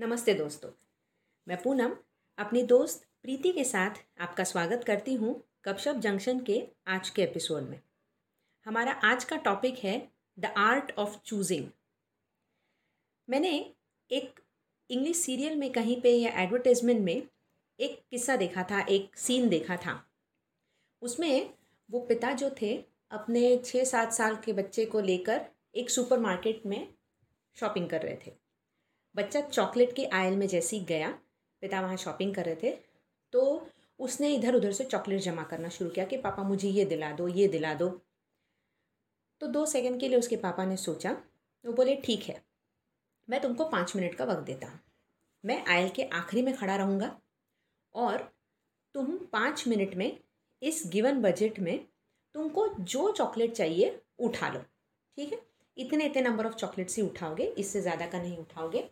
नमस्ते दोस्तों। मैं पूनम, अपनी दोस्त प्रीति के साथ आपका स्वागत करती हूँ कपशप जंक्शन के आज के एपिसोड में। हमारा आज का टॉपिक है द आर्ट ऑफ़ चूजिंग मैंने एक इंग्लिश सीरियल में कहीं पे या एडवर्टाइजमेंट में एक किस्सा देखा था, एक सीन देखा था। उसमें वो पिता जो थे, अपने छः सात साल के बच्चे को लेकर एक सुपरमार्केट में शॉपिंग कर रहे थे। बच्चा चॉकलेट के आयल में जैसे ही गया, पिता वहाँ शॉपिंग कर रहे थे तो उसने इधर उधर से चॉकलेट जमा करना शुरू किया कि, पापा, मुझे ये दिला दो, ये दिला दो। तो दो सेकंड के लिए उसके पापा ने सोचा, वो बोले, ठीक है। मैं तुमको पाँच मिनट का वक्त देता हूँ। मैं आयल के आखिरी में खड़ा रहूँगा और तुम पाँच मिनट में इस गिवन बजट में तुमको जो चॉकलेट चाहिए उठा लो, ठीक है? इतने इतने नंबर ऑफ़ चॉकलेट्स ही उठाओगे, इससे ज़्यादा का नहीं उठाओगे।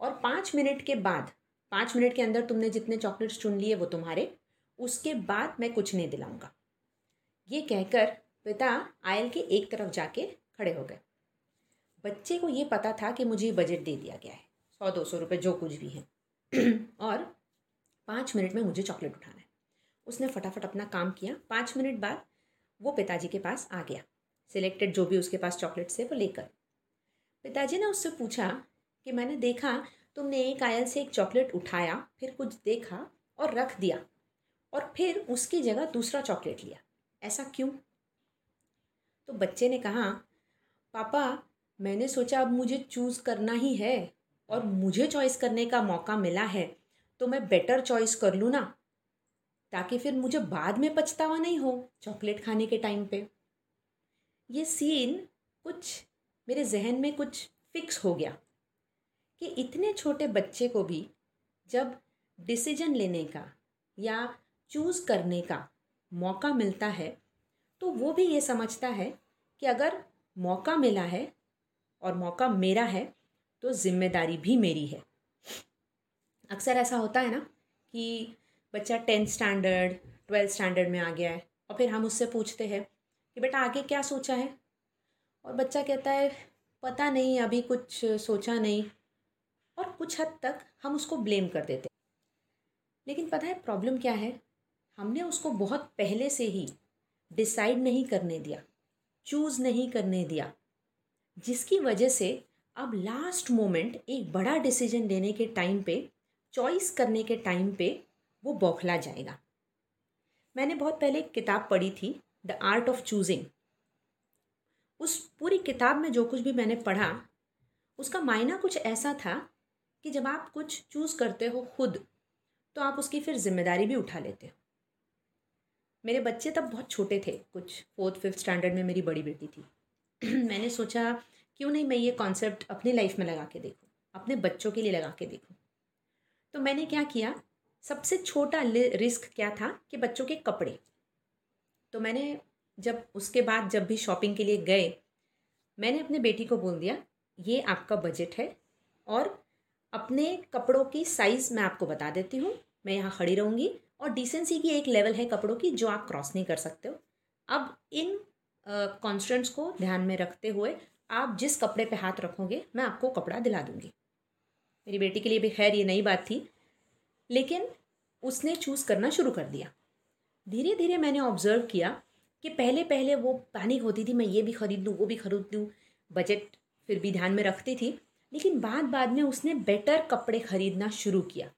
और पाँच मिनट के बाद, पाँच मिनट के अंदर तुमने जितने चॉकलेट्स चुन लिए वो तुम्हारे, उसके बाद मैं कुछ नहीं दिलाऊँगा। ये कहकर पिता आयल के एक तरफ़ जाके खड़े हो गए। बच्चे को ये पता था कि मुझे बजट दे दिया गया है। सौ, दो सौ रुपये जो कुछ भी है। और पाँच मिनट में मुझे चॉकलेट उठाना है। उसने फटाफट अपना काम किया। पाँच मिनट बाद वो पिताजी के पास आ गया। सिलेक्टेड जो भी उसके पास चॉकलेट्स थे, वो लेकर। पिताजी ने उससे पूछा कि मैंने देखा तुमने एक आयल से एक चॉकलेट उठाया, फिर कुछ देखा और रख दिया और फिर उसकी जगह दूसरा चॉकलेट लिया। ऐसा क्यों? तो बच्चे ने कहा, पापा मैंने सोचा अब मुझे चूज़ करना ही है और मुझे चॉइस करने का मौका मिला है तो मैं बेटर चॉइस कर लूँ ना? ताकि फिर मुझे बाद में पछतावा नहीं हो चॉकलेट खाने के टाइम पे। ये सीन कुछ मेरे जहन में कुछ फिक्स हो गया कि इतने छोटे बच्चे को भी जब डिसीज़न लेने का या चूज़ करने का मौका मिलता है तो वो भी ये समझता है कि अगर मौका मिला है और मौका मेरा है तो ज़िम्मेदारी भी मेरी है। अक्सर ऐसा होता है ना कि बच्चा टेंथ स्टैंडर्ड, ट्वेल्थ स्टैंडर्ड में आ गया है और फिर हम उससे पूछते हैं कि बेटा आगे क्या सोचा है? और बच्चा कहता है, पता नहीं, अभी कुछ सोचा नहीं। और कुछ हद तक हम उसको ब्लेम कर देते लेकिन पता है, प्रॉब्लम क्या है? हमने उसको बहुत पहले से ही डिसाइड नहीं करने दिया, चूज़ नहीं करने दिया। जिसकी वजह से अब लास्ट मोमेंट एक बड़ा डिसीज़न लेने के टाइम पे चॉइस करने के टाइम पे वो बौखला जाएगा। मैंने बहुत पहले एक किताब पढ़ी थी द आर्ट ऑफ़ चूजिंग उस पूरी किताब में जो कुछ भी मैंने पढ़ा, उसका मायना कुछ ऐसा था कि जब आप कुछ चूज़ करते हो खुद तो आप उसकी फिर ज़िम्मेदारी भी उठा लेते हो। मेरे बच्चे तब बहुत छोटे थे, कुछ फोर्थ फिफ्थ स्टैंडर्ड में मेरी बड़ी बेटी थी। मैंने सोचा क्यों नहीं मैं ये कॉन्सेप्ट अपनी लाइफ में लगा के देखूँ, अपने बच्चों के लिए लगा के देखूँ। तो मैंने क्या किया, सबसे छोटा रिस्क क्या था कि बच्चों के कपड़े। तो मैंने जब, उसके बाद जब भी शॉपिंग के लिए गए, मैंने अपने बेटी को बोल दिया, ये आपका बजट है और अपने कपड़ों की साइज़ मैं आपको बता देती हूँ, मैं यहाँ खड़ी रहूँगी और डिसेंसी की एक लेवल है कपड़ों की जो आप क्रॉस नहीं कर सकते हो। अब इन कॉन्स्टेंट्स को ध्यान में रखते हुए आप जिस कपड़े पे हाथ रखोगे, मैं आपको कपड़ा दिला दूँगी। मेरी बेटी के लिए भी खैर ये नई बात थी, लेकिन उसने चूज़ करना शुरू कर दिया। धीरे धीरे मैंने ऑब्ज़र्व किया कि पहले पहले वो पैनिक होती थी, मैं ये भी ख़रीद लूँ, वो भी ख़रीद लूँ। बजट फिर भी ध्यान में रखती थी, लेकिन बाद बाद में उसने बेटर कपड़े ख़रीदना शुरू किया।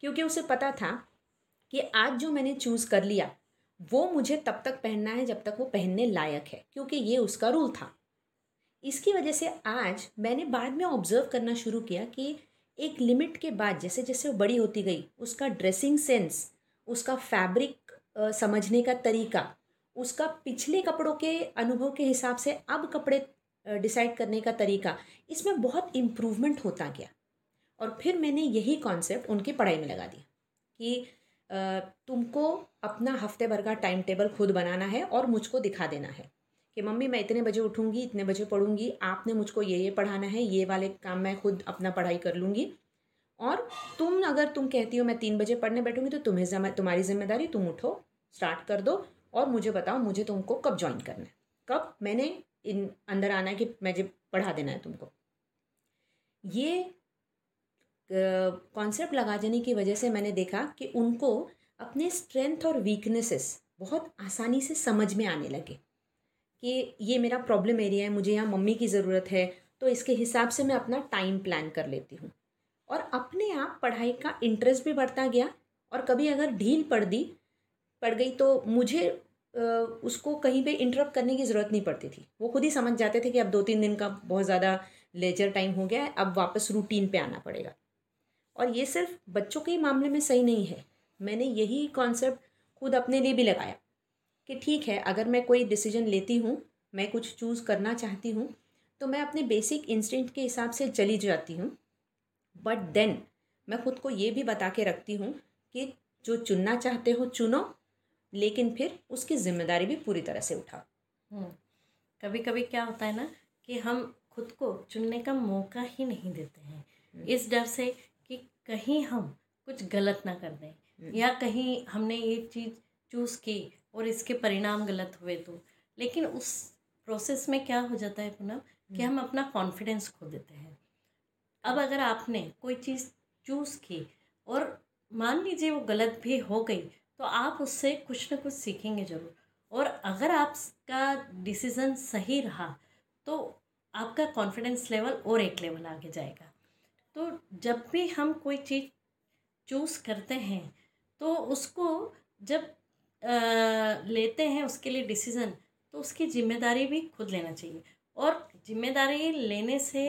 क्योंकि उसे पता था कि आज जो मैंने चूज़ कर लिया वो मुझे तब तक पहनना है जब तक वो पहनने लायक है, क्योंकि ये उसका रूल था। इसकी वजह से आज मैंने बाद में ऑब्ज़र्व करना शुरू किया कि एक लिमिट के बाद, जैसे जैसे वो बड़ी होती गई, उसका ड्रेसिंग सेंस उसका फैब्रिक समझने का तरीका, उसका पिछले कपड़ों के अनुभव के हिसाब से अब कपड़े डिसाइड करने का तरीका, इसमें बहुत इम्प्रूवमेंट होता गया। और फिर मैंने यही कॉन्सेप्ट उनकी पढ़ाई में लगा दिया कि तुमको अपना हफ़्ते भर का टाइम टेबल खुद बनाना है और मुझको दिखा देना है कि मम्मी, मैं इतने बजे उठूँगी, इतने बजे पढ़ूँगी, आपने मुझको ये ये पढ़ाना है, ये वाले काम मैं खुद अपना पढ़ाई कर लूँगी। और तुम, अगर तुम कहती हो, मैं तीन बजे पढ़ने बैठूँगी तो तुम्हें तुम्हारी ज़िम्मेदारी तुम उठो स्टार्ट कर दो और मुझे बताओ, मुझे तुमको कब ज्वाइन करना है। कब? मैंने इन, अंदर आना है कि मुझे पढ़ा देना है तुमको। ये कॉन्सेप्ट लगा देने की वजह से मैंने देखा कि उनको अपने स्ट्रेंथ और वीकनेसेस बहुत आसानी से समझ में आने लगे कि ये मेरा प्रॉब्लम एरिया है, मुझे यहाँ मम्मी की ज़रूरत है तो इसके हिसाब से मैं अपना टाइम प्लान कर लेती हूँ। और अपने आप पढ़ाई का इंटरेस्ट भी बढ़ता गया और कभी अगर ढील पड़ दी, पड़ गई तो मुझे उसको कहीं पे इंटरप्ट करने की ज़रूरत नहीं पड़ती थी। वो खुद ही समझ जाते थे कि अब दो तीन दिन का बहुत ज़्यादा लेजर टाइम हो गया है, अब वापस रूटीन पे आना पड़ेगा। और ये सिर्फ़ बच्चों के मामले में सही नहीं है। मैंने यही कॉन्सेप्ट खुद अपने लिए भी लगाया कि ठीक है अगर मैं कोई डिसीज़न लेती हूँ मैं कुछ चूज़ करना चाहती हूँ तो मैं अपने बेसिक इंस्टिंक्ट के हिसाब से चली जाती हूँ। बट देन मैं खुद को ये भी बता के रखती हूँ कि जो चुनना चाहते हो चुनो लेकिन फिर उसकी ज़िम्मेदारी भी पूरी तरह से उठाओ। हम्म, कभी कभी क्या होता है ना कि हम खुद को चुनने का मौका ही नहीं देते हैं। हम्म। इस डर से कि कहीं हम कुछ गलत ना कर दें। हम्म। या कहीं हमने ये चीज़ चूज़ की और इसके परिणाम गलत हुए तो। लेकिन उस प्रोसेस में क्या हो जाता है पुनः कि हम अपना कॉन्फिडेंस खो देते हैं। अब अगर आपने कोई चीज़ चूज़ की और मान लीजिए वो गलत भी हो गई तो आप उससे कुछ ना कुछ सीखेंगे ज़रूर। और अगर आपका डिसीज़न सही रहा तो आपका कॉन्फिडेंस लेवल और एक लेवल आगे जाएगा। तो जब भी हम कोई चीज़ चूज़ करते हैं तो उसको जब आ, लेते हैं उसके लिए डिसीज़न तो उसकी ज़िम्मेदारी भी खुद लेना चाहिए। और ज़िम्मेदारी लेने से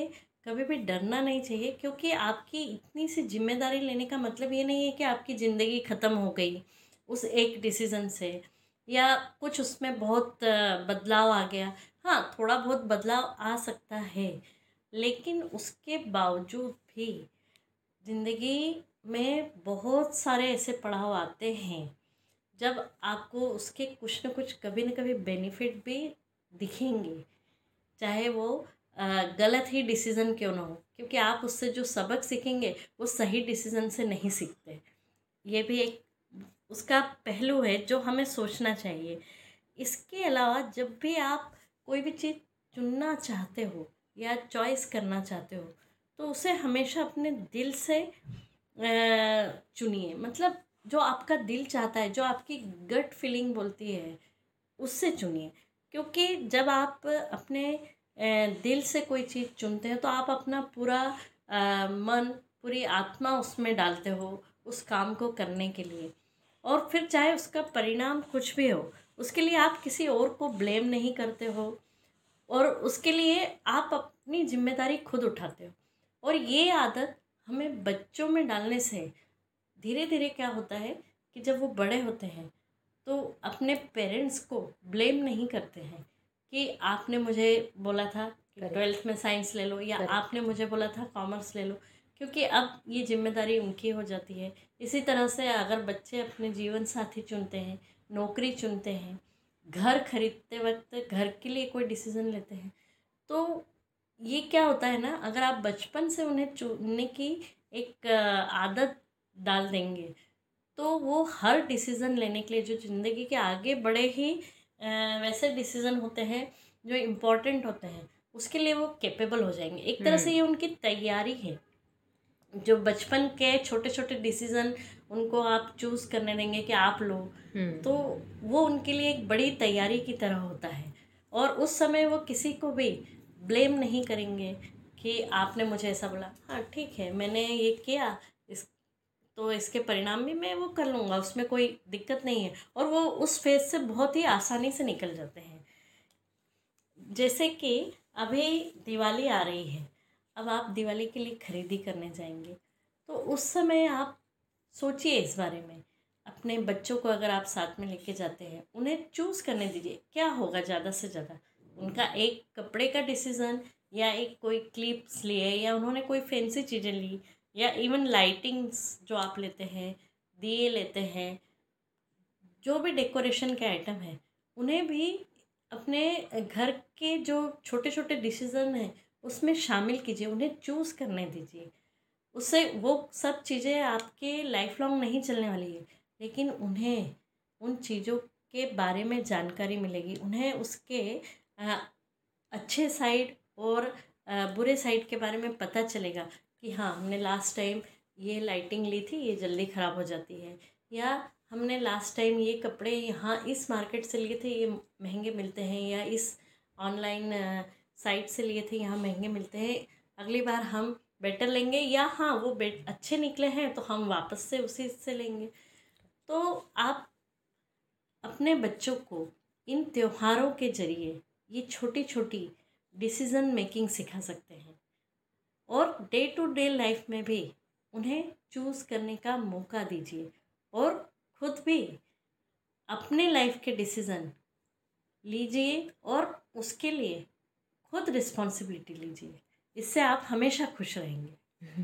कभी भी डरना नहीं चाहिए क्योंकि आपकी इतनी सी ज़िम्मेदारी लेने का मतलब ये नहीं है कि आपकी ज़िंदगी ख़त्म हो गई उस एक डिसीज़न से या कुछ उसमें बहुत बदलाव आ गया। हाँ थोड़ा बहुत बदलाव आ सकता है लेकिन उसके बावजूद भी ज़िंदगी में बहुत सारे ऐसे पड़ाव आते हैं, जब आपको उसके कुछ न कुछ कभी न कभी बेनिफिट भी दिखेंगे, चाहे वो गलत ही डिसीज़न क्यों ना हो, क्योंकि आप उससे जो सबक सीखेंगे, वो सही डिसीज़न से नहीं सीखते। ये भी एक, उसका पहलू है जो हमें सोचना चाहिए। इसके अलावा जब भी आप कोई भी चीज़ चुनना चाहते हो या चॉइस करना चाहते हो तो उसे हमेशा अपने दिल से चुनिए। मतलब जो आपका दिल चाहता है, जो आपकी गट फीलिंग बोलती है, उससे चुनिए। क्योंकि जब आप अपने दिल से कोई चीज़ चुनते हैं तो आप अपना पूरा मन, पूरी आत्मा उसमें डालते हो, उस काम को करने के लिए। और फिर चाहे उसका परिणाम कुछ भी हो, उसके लिए आप किसी और को ब्लेम नहीं करते हो, और उसके लिए आप अपनी ज़िम्मेदारी खुद उठाते हो। और ये आदत हमें बच्चों में डालने से धीरे धीरे क्या होता है कि जब वो बड़े होते हैं तो अपने पेरेंट्स को ब्लेम नहीं करते हैं कि आपने मुझे बोला था कि ट्वेल्थ में साइंस ले लो या आपने मुझे बोला था कॉमर्स ले लो क्योंकि अब ये ज़िम्मेदारी उनकी हो जाती है। इसी तरह से अगर बच्चे अपने जीवन साथी चुनते हैं नौकरी चुनते हैं घर खरीदते वक्त घर के लिए कोई डिसीज़न लेते हैं तो ये क्या होता है ना अगर आप बचपन से उन्हें चुनने की एक आदत डाल देंगे तो वो हर डिसीज़न लेने के लिए जो ज़िंदगी के आगे बड़े ही वैसे डिसीज़न होते हैं जो इम्पोर्टेंट होते हैं उसके लिए वो कैपेबल हो जाएँगे एक तरह से हम्म। ये उनकी तैयारी है जो बचपन के छोटे छोटे डिसीज़न उनको आप चूज़ करने देंगे कि आप लो हम्म। तो वो उनके लिए एक बड़ी तैयारी की तरह होता है और उस समय वो किसी को भी ब्लेम नहीं करेंगे कि आपने मुझे ऐसा बोला। हाँ ठीक है, मैंने ये किया। इस तो इसके परिणाम भी मैं वो कर लूँगा, उसमें कोई दिक्कत नहीं है। और वो उस फ़ेज़ से बहुत ही आसानी से निकल जाते हैं। जैसे कि अभी दिवाली आ रही है, अब आप दिवाली के लिए ख़रीदी करने जाएँगे। तो उस समय आप सोचिए इस बारे में। अपने बच्चों को अगर आप साथ में लेके जाते हैं, उन्हें चूज़ करने दीजिए, क्या होगा ज़्यादा से ज़्यादा? उनका एक कपड़े का डिसीज़न या एक कोई क्लिप्स लिए या उन्होंने कोई फैंसी चीज़ें ली या इवन लाइटिंग्स जो आप लेते हैं, दिए लेते हैं, जो भी डेकोरेशन के आइटम हैं, उन्हें भी अपने घर के जो छोटे छोटे डिसीज़न हैं, उसमें शामिल कीजिए, उन्हें चूज़ करने दीजिए। उससे वो सब चीज़ें आपके लाइफ लॉन्ग नहीं चलने वाली है, लेकिन उन्हें, उन चीज़ों के बारे में जानकारी मिलेगी, उन्हें उसके अच्छे साइड और बुरे साइड के बारे में पता चलेगा कि हाँ हमने लास्ट टाइम ये लाइटिंग ली थी, ये जल्दी ख़राब हो जाती है। या हमने लास्ट टाइम ये कपड़े यहाँ इस मार्केट से लिए थे, ये महँगे मिलते हैं, या इस ऑनलाइन साइट से लिए थे, यहाँ महँगे मिलते हैं। अगली बार हम बेटर लेंगे या हाँ वो बेट अच्छे निकले हैं तो हम वापस से उसी से लेंगे। तो आप अपने बच्चों को इन त्योहारों के ज़रिए ये छोटी छोटी डिसीज़न मेकिंग सिखा सकते हैं। और डे टू डे लाइफ में भी उन्हें चूज़ करने का मौका दीजिए और खुद भी अपने लाइफ के डिसीज़न लीजिए और उसके लिए खुद रिस्पॉन्सिबिलिटी लीजिए। इससे आप हमेशा खुश रहेंगे।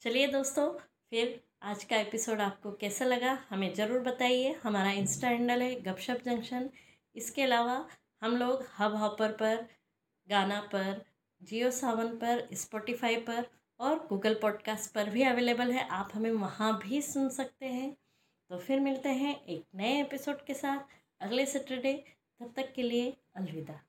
चलिए दोस्तों, फिर आज का एपिसोड आपको कैसा लगा हमें ज़रूर बताइए। हमारा इंस्टा हैंडल है गपशप जंक्शन इसके अलावा हम लोग हब हॉपर पर गाना पर जियो सावन पर स्पॉटिफाई पर और गूगल पॉडकास्ट पर भी अवेलेबल है। आप हमें वहाँ भी सुन सकते हैं। तो फिर मिलते हैं एक नए एपिसोड के साथ अगले सैटरडे तब तक के लिए अलविदा।